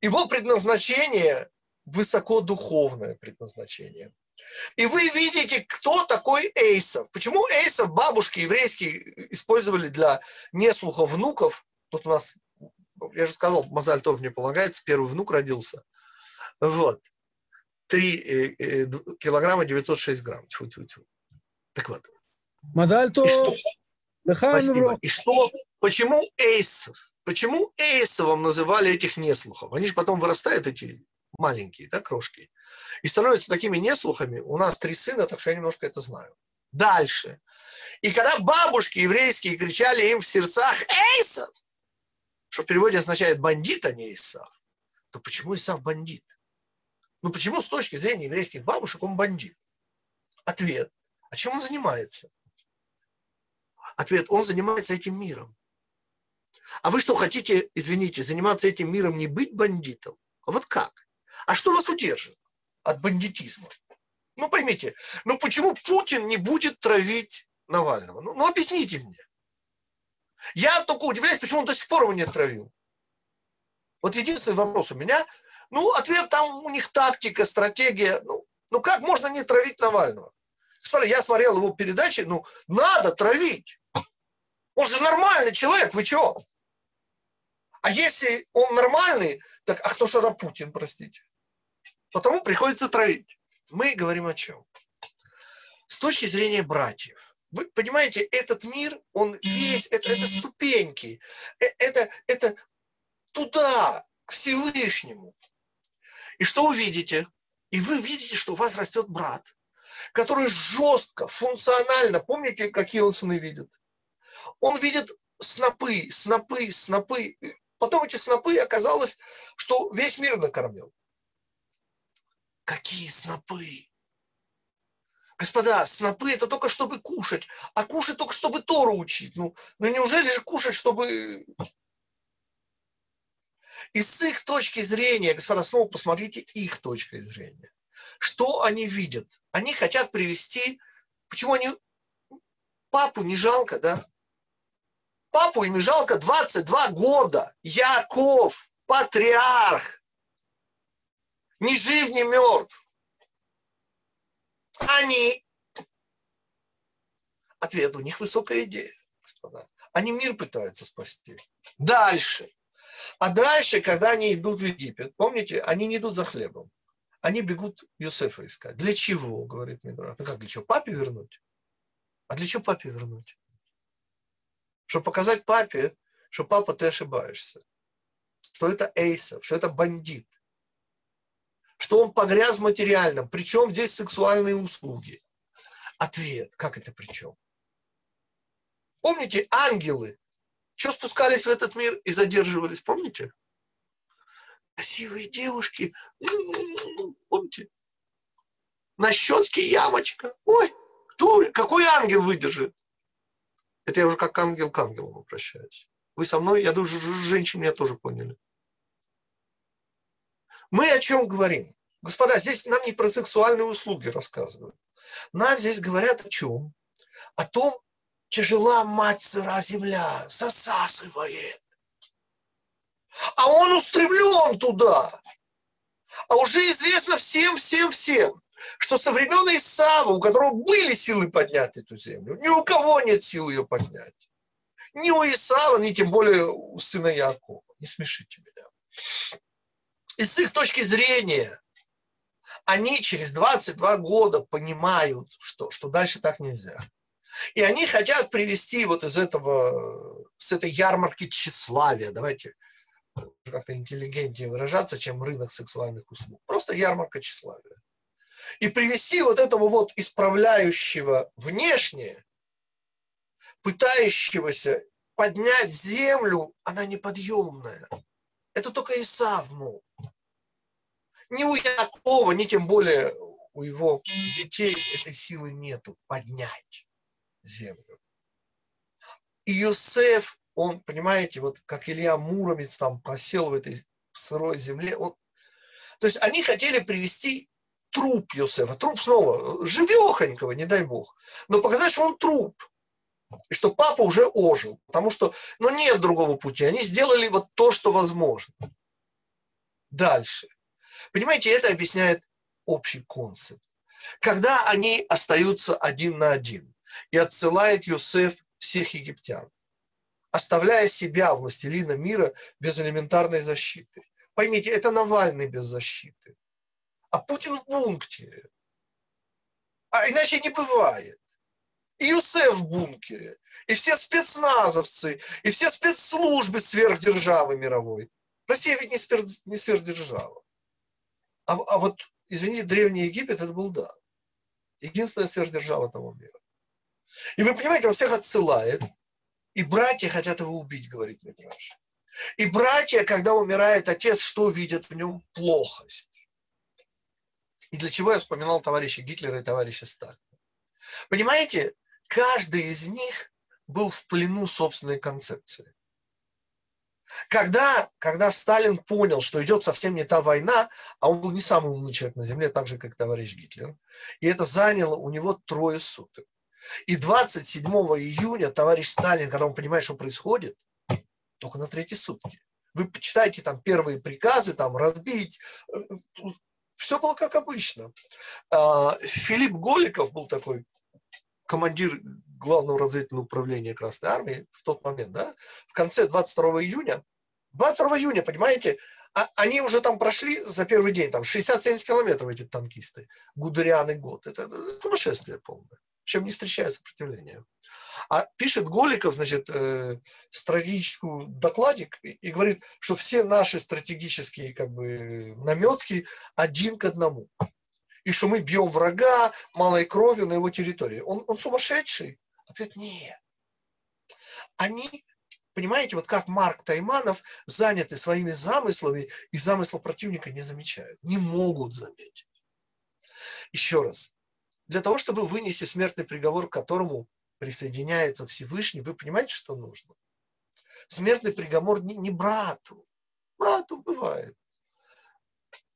Его предназначение высокодуховное предназначение. И вы видите, кто такой Эйсов. Почему Эйсов бабушки еврейские использовали для неслуха внуков? Тут у нас, я же сказал, Мазаль Тов мне полагается, первый внук родился. Вот. 3 э, э, килограмма 906 грамм. Тьфу -тьфу -тьфу. Так вот. Мазаль Тов. Спасибо. И что? Почему Эйсов? Почему Эйсовым называли этих неслухов? Они же потом вырастают, эти маленькие, да, крошки, и становятся такими неслухами. У нас три сына, так что я немножко это знаю. Дальше. И когда бабушки еврейские кричали им в сердцах «Эйсов!», что в переводе означает бандит, а не Исав, то почему Исав бандит? Ну почему с точки зрения еврейских бабушек он бандит? Ответ. А чем он занимается? Ответ. Он занимается этим миром. А вы что, хотите, извините, заниматься этим миром, не быть бандитом? А вот как? А что вас удержит от бандитизма? Ну поймите, ну почему Путин не будет травить Навального? Ну, ну объясните мне. Я только удивляюсь, почему он до сих пор его не отравил. Вот единственный вопрос у меня. Ну, ответ там у них тактика, стратегия. Ну, ну как можно не травить Навального? Смотри, я смотрел его передачи, ну, надо травить. Он же нормальный человек, вы чего? А если он нормальный, так а кто же тогда Путин, простите? Потому приходится травить. Мы говорим о чем? С точки зрения братьев. Вы понимаете, этот мир, он весь, это, это ступеньки, э, это, это туда, к Всевышнему. И что вы видите? И вы видите, что у вас растет брат, который жестко, функционально, помните, какие он сны видит? Он видит снопы, снопы, снопы. Потом эти снопы оказалось, что весь мир накормил. Какие снопы? Господа, снопы это только чтобы кушать, а кушать только чтобы Тору учить. Ну, ну неужели же кушать, чтобы... И с их точки зрения, господа, снова посмотрите их точкой зрения. Что они видят? Они хотят привести... Почему они... Папу не жалко, да? Папу им жалко 22 года. Яков, патриарх. Ни жив, ни мертв. Они, ответ у них высокая идея, господа. Они мир пытаются спасти. Дальше. А дальше, когда они идут в Египет, помните, они не идут за хлебом. Они бегут Юсефа искать. Для чего, говорит Мидраш. Ну как, для чего? Папе вернуть? А для чего папе вернуть? Чтобы показать папе, что папа, ты ошибаешься. Что это Эйсов, что это бандит что он погряз в материальном. Причем здесь сексуальные услуги? Ответ, как это причем? Помните, ангелы, что спускались в этот мир и задерживались, помните? Красивые девушки, помните? На щетке ямочка. Ой, кто, какой ангел выдержит? Это я уже как ангел к ангелу обращаюсь. Вы со мной, я думаю, женщины меня тоже поняли. Мы о чем говорим? Господа, здесь нам не про сексуальные услуги рассказывают. Нам здесь говорят о чем? О том, тяжела мать сыра земля, засасывает. А он устремлен туда. А уже известно всем, всем, всем, что со времен Исава, у которого были силы поднять эту землю, ни у кого нет сил ее поднять. Ни у Исава, ни тем более у сына Якова. Не смешите меня. И с их точки зрения, они через 22 года понимают, что, что дальше так нельзя. И они хотят привести вот из этого, с этой ярмарки тщеславия, давайте как-то интеллигентнее выражаться, чем рынок сексуальных услуг. Просто ярмарка тщеславия. И привести вот этого вот исправляющего внешнее, пытающегося поднять землю, она неподъемная. Это только Исав мог. Ни у Якова, ни тем более у его детей этой силы нету поднять землю. И Юсеф, он, понимаете, вот как Илья Муромец там просел в этой сырой земле, он... то есть они хотели привести труп Юсефа, труп снова, живехонького, не дай бог, но показать, что он труп, и что папа уже ожил, потому что, ну, нет другого пути, они сделали вот то, что возможно. Дальше. Понимаете, это объясняет общий концепт. Когда они остаются один на один и отсылает Йосеф всех египтян, оставляя себя, властелина мира, без элементарной защиты. Поймите, это Навальный без защиты. А Путин в бункере. А иначе не бывает. И Юсеф в бункере, и все спецназовцы, и все спецслужбы сверхдержавы мировой. Россия ведь не, сверх, не сверхдержава. А, а вот, извините, Древний Египет это был да. Единственная сверхдержава того мира. И вы понимаете, он всех отсылает, и братья хотят его убить, говорит Митраш. И братья, когда умирает отец, что видят в нем? Плохость. И для чего я вспоминал товарища Гитлера и товарища Сталина? Понимаете, каждый из них был в плену собственной концепции. Когда, когда Сталин понял, что идет совсем не та война, а он был не самый умный человек на Земле, так же, как товарищ Гитлер, и это заняло у него трое суток. И 27 июня товарищ Сталин, когда он понимает, что происходит, только на третьи сутки. Вы почитайте там первые приказы, там разбить. Все было как обычно. А, Филипп Голиков был такой командир главного разведывательного управления Красной Армии в тот момент, да, в конце 22 июня, 22 июня, понимаете, а они уже там прошли за первый день, там 60-70 километров эти танкисты, Гудериан и год. Это, это сумасшествие полное, чем не встречает сопротивления. А пишет Голиков, значит, э, стратегическую докладик и, и говорит, что все наши стратегические как бы наметки один к одному и что мы бьем врага малой кровью на его территории. Он, он сумасшедший? Ответ – нет. Они, понимаете, вот как Марк Тайманов, заняты своими замыслами и замысла противника не замечают, не могут заметить. Еще раз. Для того, чтобы вынести смертный приговор, к которому присоединяется Всевышний, вы понимаете, что нужно? Смертный приговор не, не брату. Брату бывает.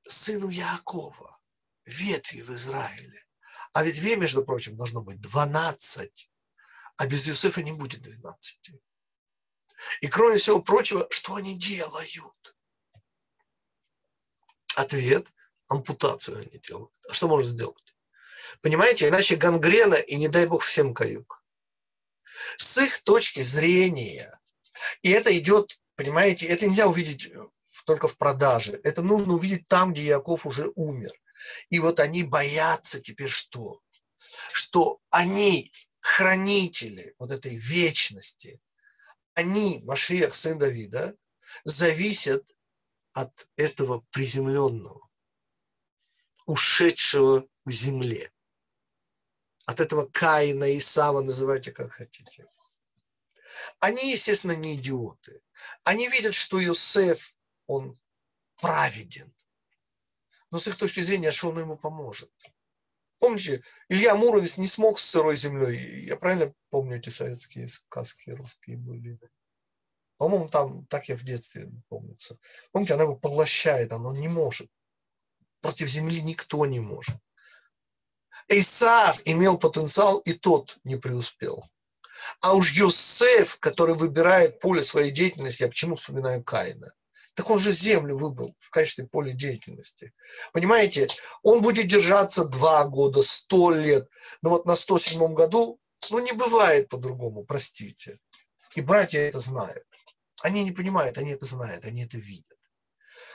Сыну Якова ветви в Израиле. А ветвей, между прочим, должно быть 12, а без Иосифа не будет 12. И кроме всего прочего, что они делают? Ответ – ампутацию они делают. А что можно сделать? Понимаете, иначе гангрена и не дай бог всем каюк. С их точки зрения, и это идет, понимаете, это нельзя увидеть только в продаже. Это нужно увидеть там, где Яков уже умер. И вот они боятся теперь что? Что они хранители вот этой вечности. Они, Машиях, сын Давида, зависят от этого приземленного, ушедшего к земле. От этого Каина, Исава, называйте как хотите. Они, естественно, не идиоты. Они видят, что Иосиф, он праведен. Но с их точки зрения, что он ему поможет? Помните, Илья Муромец не смог с сырой землей. Я правильно помню эти советские сказки русские были? По-моему, там, так я в детстве помнится. Помните, она его поглощает, она не может. Против земли никто не может. Исаав имел потенциал, и тот не преуспел. А уж Йосеф, который выбирает поле своей деятельности, я почему вспоминаю Каина? Так он же землю выбрал в качестве поля деятельности. Понимаете, он будет держаться два года, сто лет. Но вот на 107 году, ну не бывает по-другому, простите. И братья это знают. Они не понимают, они это знают, они это видят.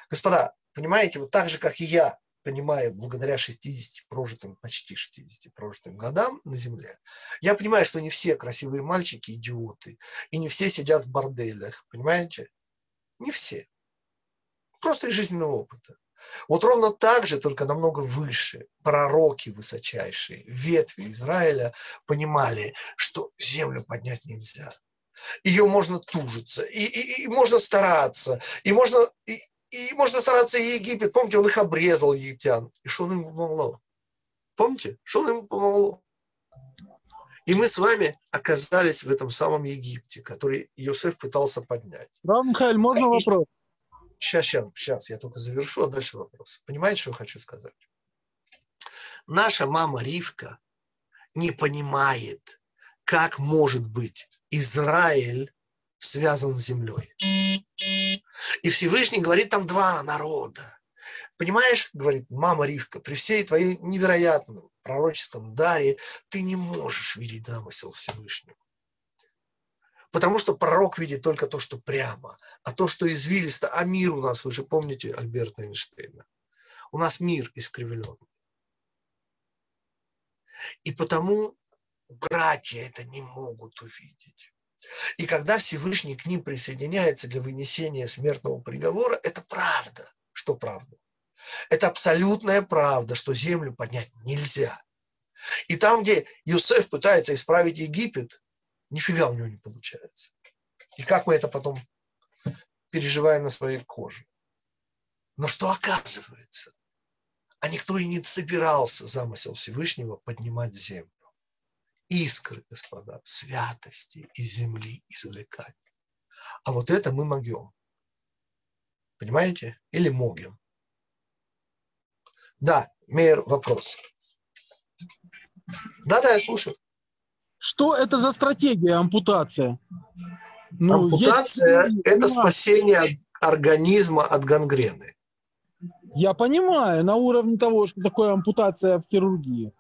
Господа, понимаете, вот так же, как и я понимаю, благодаря 60 прожитым, почти 60 прожитым годам на Земле, я понимаю, что не все красивые мальчики идиоты, и не все сидят в борделях, понимаете? Не все просто из жизненного опыта. Вот ровно так же, только намного выше, пророки высочайшие, ветви Израиля понимали, что землю поднять нельзя. Ее можно тужиться, и, и, и можно стараться, и можно, и можно стараться и Египет. Помните, он их обрезал, египтян. И что он ему помогло? Помните, что он ему помогло? И мы с вами оказались в этом самом Египте, который Иосиф пытался поднять. Да, Михаил, можно а вопрос? Сейчас, сейчас, сейчас, я только завершу, а дальше вопрос. Понимаете, что я хочу сказать? Наша мама Ривка не понимает, как может быть Израиль связан с землей. И Всевышний говорит, там два народа. Понимаешь, говорит мама Ривка, при всей твоей невероятном пророческом даре ты не можешь видеть замысел Всевышнего. Потому что пророк видит только то, что прямо, а то, что извилисто, а мир у нас, вы же помните Альберта Эйнштейна, у нас мир искривлен. И потому братья это не могут увидеть. И когда Всевышний к ним присоединяется для вынесения смертного приговора, это правда. Что правда? Это абсолютная правда, что землю поднять нельзя. И там, где Юсеф пытается исправить Египет, нифига у него не получается. И как мы это потом переживаем на своей коже. Но что оказывается? А никто и не собирался замысел Всевышнего поднимать землю. Искры, господа, святости из земли извлекать. А вот это мы могем. Понимаете? Или могем. Да, Мейер, вопрос. Да-да, я слушаю. Что это за стратегия ампутация? Ну, Ампутация – это спасение организма от гангрены. Я понимаю, на уровне того, что такое ампутация в хирургии.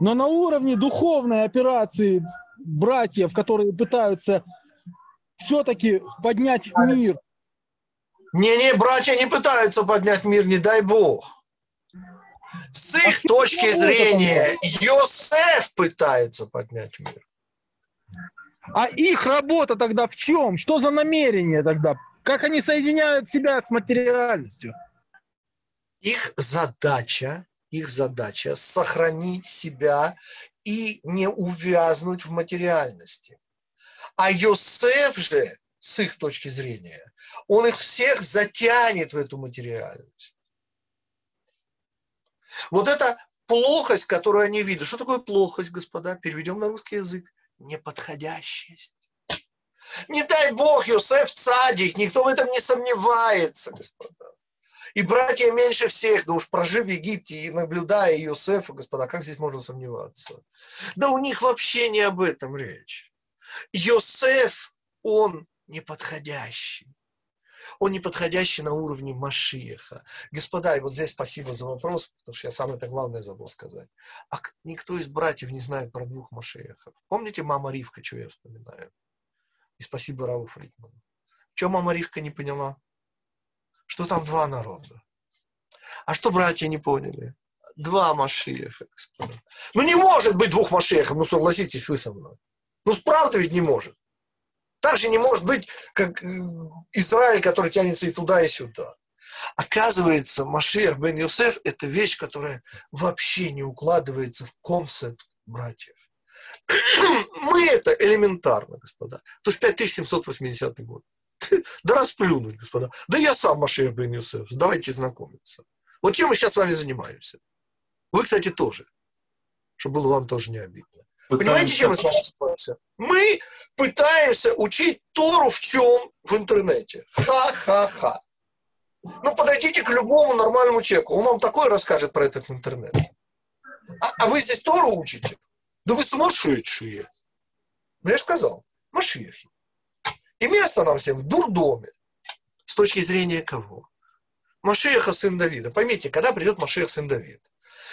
Но на уровне духовной операции братьев, которые пытаются все-таки поднять мир. Не-не, братья не пытаются поднять мир, не дай бог. С их а точки зрения, Йосеф пытается поднять мир. А их работа тогда в чем? Что за намерение тогда? Как они соединяют себя с материальностью? Их задача, их задача сохранить себя и не увязнуть в материальности. А Йосеф же, с их точки зрения, он их всех затянет в эту материальность. Вот эта плохость, которую они видят. Что такое плохость, господа? Переведем на русский язык. Неподходящесть. Не дай Бог, Йосеф цадик, никто в этом не сомневается, господа. И братья меньше всех, да уж прожив в Египте и наблюдая Иосифа, господа, как здесь можно сомневаться? Да у них вообще не об этом речь. Йосеф, он неподходящий. Он неподходящий на уровне Машиеха. Господа, и вот здесь спасибо за вопрос, потому что я самое это главное забыл сказать. А никто из братьев не знает про двух Машиехов. Помните мама Ривка, что я вспоминаю? И спасибо Раву Фридману. Что мама Ривка не поняла? Что там два народа. А что братья не поняли? Два Машиеха, господа. Ну не может быть двух Машиехов, ну согласитесь вы со мной. Ну правда ведь не может. Так же не может быть, как э, Израиль, который тянется и туда, и сюда. Оказывается, Машиах бен Юсеф – это вещь, которая вообще не укладывается в концепт братьев. (clears throat) Мы это элементарно, господа. То есть 5780 год. Да расплюнуть, господа. Да я сам Машиах бен Юсеф. Давайте знакомиться. Вот чем мы сейчас с вами занимаемся. Вы, кстати, тоже. Чтобы было вам тоже не обидно. Понимаете, чем мы с вами занимаемся? Мы пытаемся учить Тору в чем? В интернете. Ха-ха-ха. Ну, подойдите к любому нормальному человеку. Он вам такое расскажет про этот интернет. А, а вы здесь Тору учите? Да вы сумасшедшие. Ну, я же сказал, Машехи. И место нам всем в дурдоме. С точки зрения кого? Машеха, сын Давида. Поймите, когда придет Машех, сын Давида?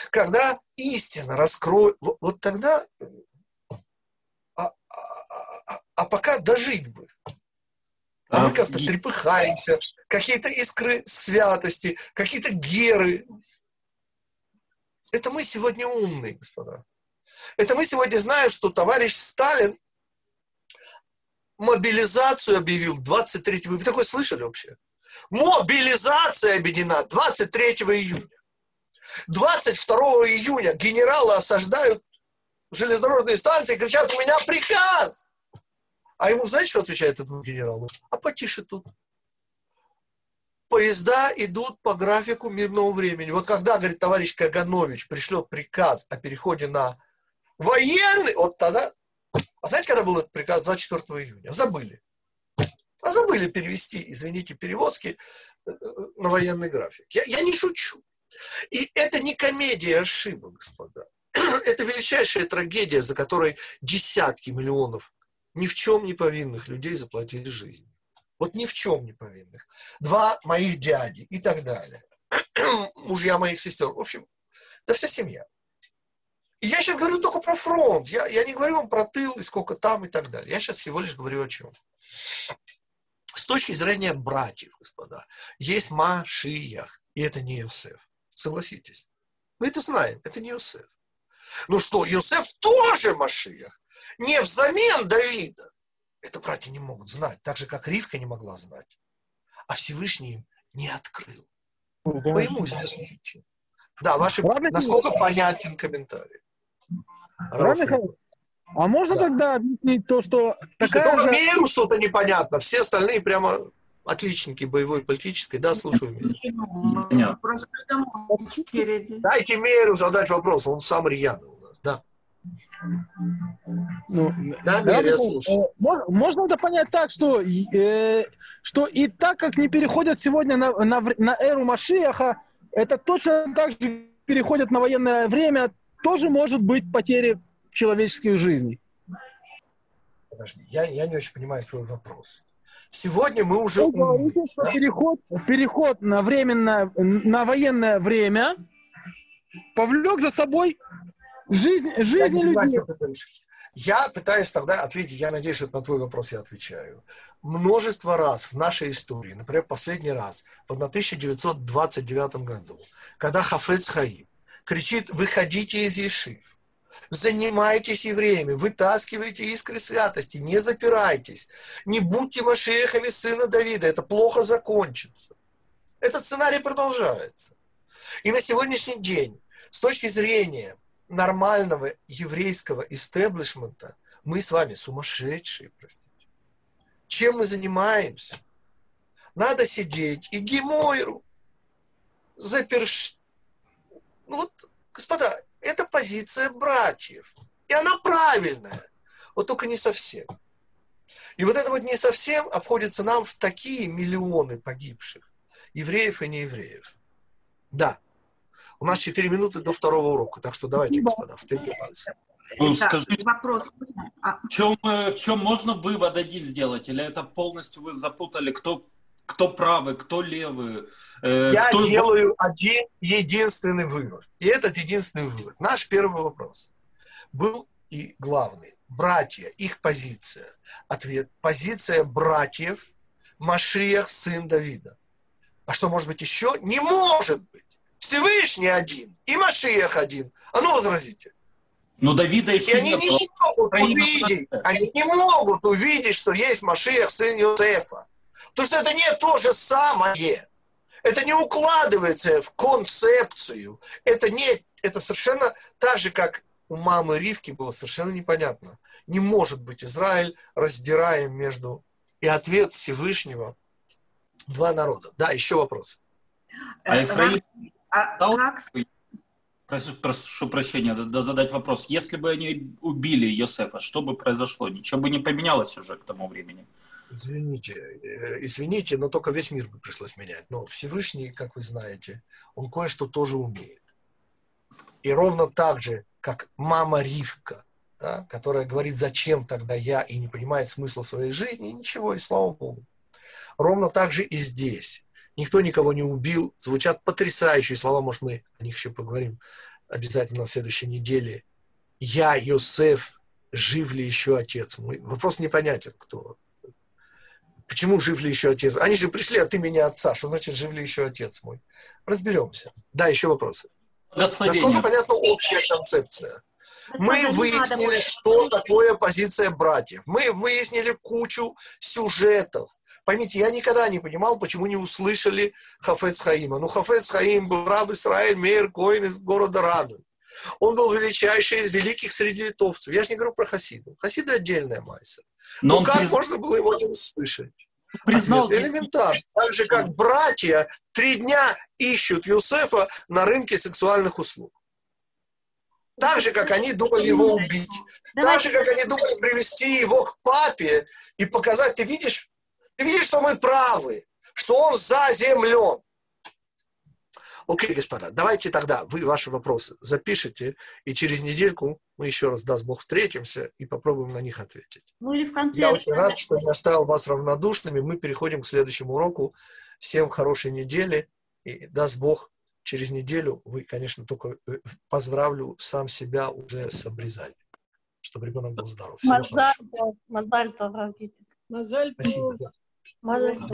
Когда истина раскроет, вот, тогда а пока дожить бы. А, мы как-то трепыхаемся, какие-то искры святости, какие-то геры. Это мы сегодня умные, господа. Это мы сегодня знаем, что товарищ Сталин мобилизацию объявил 23 Вы такое слышали вообще? Мобилизация объединена 23 июня. 22 июня генералы осаждают железнодорожные станции и кричат, у меня приказ. А ему, знаете, что отвечает этому генералу? А потише тут. Поезда идут по графику мирного времени. Вот когда, говорит, товарищ Каганович пришлет приказ о переходе на военный, вот тогда... А знаете, когда был этот приказ? 24 июня. Забыли. А забыли перевести, извините, перевозки э, э, на военный график. Я, я не шучу. И это не комедия ошибок, господа. (clears throat) Это величайшая трагедия, за которой десятки миллионов ни в чем не повинных людей заплатили жизнь. Вот ни в чем не повинных. Два моих дяди и так далее. (clears throat) Мужья моих сестер. В общем, да вся семья. И я сейчас говорю только про фронт. Я, я не говорю вам про тыл и сколько там и так далее. Я сейчас всего лишь говорю о чем. С точки зрения братьев, господа, есть Машиях, и это не Иосиф. Согласитесь. Мы это знаем, это не Иосиф. Ну что, Иосиф тоже Машиях не взамен Давида. Это братья не могут знать, так же, как Ривка не могла знать. А Всевышний им не открыл. Ну, По ему известным причинам. Да, ваши, Ладно, насколько понятен комментарий. А можно да. тогда объяснить то, что... Такая же... миру что-то непонятно, все остальные прямо отличники боевой политической, да, слушаю меня. Просто очереди. Дайте Меру задать вопрос, он сам рьяный у нас, да. Ну, Да, да, я слушаю. э, мож- Можно это понять так, что, э, что и так как не переходят сегодня на, на, на эру Машиаха, это точно так же переходят на военное время, тоже может быть потери человеческих жизней. Подожди, я, я не очень понимаю твой вопрос. Сегодня мы уже Вы говорите, что да? переход, переход на, временное, на военное время повлек за собой жизнь, Я не понимаю, людей. Я пытаюсь тогда ответить, я надеюсь, что на твой вопрос я отвечаю. Множество раз в нашей истории, например, последний раз, в 1929 году, когда Хафец Хаим кричит «Выходите из Ешив», занимайтесь евреями, вытаскивайте искры святости, не запирайтесь, не будьте машехами сына Давида, это плохо закончится. Этот сценарий продолжается. И на сегодняшний день, с точки зрения нормального еврейского истеблишмента, мы с вами сумасшедшие, простите. Чем мы занимаемся? Надо сидеть и гемойру заперш... Ну вот, господа, это позиция братьев. И она правильная. Вот только не совсем. И вот это вот не совсем обходится нам в такие миллионы погибших евреев и неевреев. Да. У нас 4 минуты до второго урока, так что давайте, господа, в три пальца. Ну, Так, скажите, вопрос. А, в чем, э, в чем можно вывод один сделать? Или это полностью вы запутали, кто, кто правый, кто левый? э, Я кто... делаю один единственный вывод. И этот единственный вывод. Наш первый вопрос был и главный. Братья, их позиция. Ответ. Позиция братьев Машиях, сын Давида. А что может быть еще? Не может быть. Всевышний один и Машиях один. А ну возразите. Ну, Давида И еще они не не могут увидеть, они не могут увидеть, что есть Машиах, сын Иосифа. Потому что это не то же самое. Это не укладывается в концепцию. Это не, это совершенно так же, как у мамы Ривки было совершенно непонятно. Не может быть Израиль раздираем между... И ответ Всевышнего два народа. Да, еще вопрос. А э, Ефраим а дал- как Прошу, прошу прощения, да, да, задать вопрос. Если бы они убили Йосефа, что бы произошло? Ничего бы не поменялось уже к тому времени. Извините, э, извините, но только весь мир бы пришлось менять. Но Всевышний, как вы знаете, он кое-что тоже умеет. И ровно так же, как мама Ривка, да, которая говорит, зачем тогда я, и не понимает смысл своей жизни, и ничего, и слава Богу. Ровно так же и здесь. Никто никого не убил. Звучат потрясающие слова, может, мы о них еще поговорим обязательно на следующей неделе. Я, Йосеф, жив ли еще отец мой? Вопрос непонятен, кто. Почему жив ли еще отец? Они же пришли от имени отца. Что значит жив ли еще отец мой? Разберемся. Да, еще вопросы. Насколько понятна общая концепция? Мы выяснили, что такое позиция братьев. Мы выяснили кучу сюжетов. Поймите, я никогда не понимал, почему не услышали Хафец Хаима. Ну, Хафец Хаим был раб Израиль, Мейр Коин из города Раду. Он был величайший из великих среди литовцев. Я же не говорю про Хасиду. Хасида отдельная майса. Но Ну, он как приз- можно было его не услышать? признал Ответ элементарно. Так же, как братья три дня ищут Юсефа на рынке сексуальных услуг. Так же, как они думали его убить. Так же, как они думали привести его к папе и показать, ты видишь, ты видишь, что мы правы, что он заземлен. Окей, господа, давайте тогда вы ваши вопросы запишите, и через недельку мы еще раз, даст Бог, встретимся и попробуем на них ответить. Ну или в конце. Я очень рад, что я оставил вас равнодушными. Мы переходим к следующему уроку. Всем хорошей недели. И даст Бог, через неделю вы, конечно, только э, поздравлю сам себя уже с обрезанием, чтобы ребенок был здоров. Всего Мазаль хорошего. тов, мазаль тов, Равгитик. Мазаль Спасибо. тов. да. Мазаль Да. тов.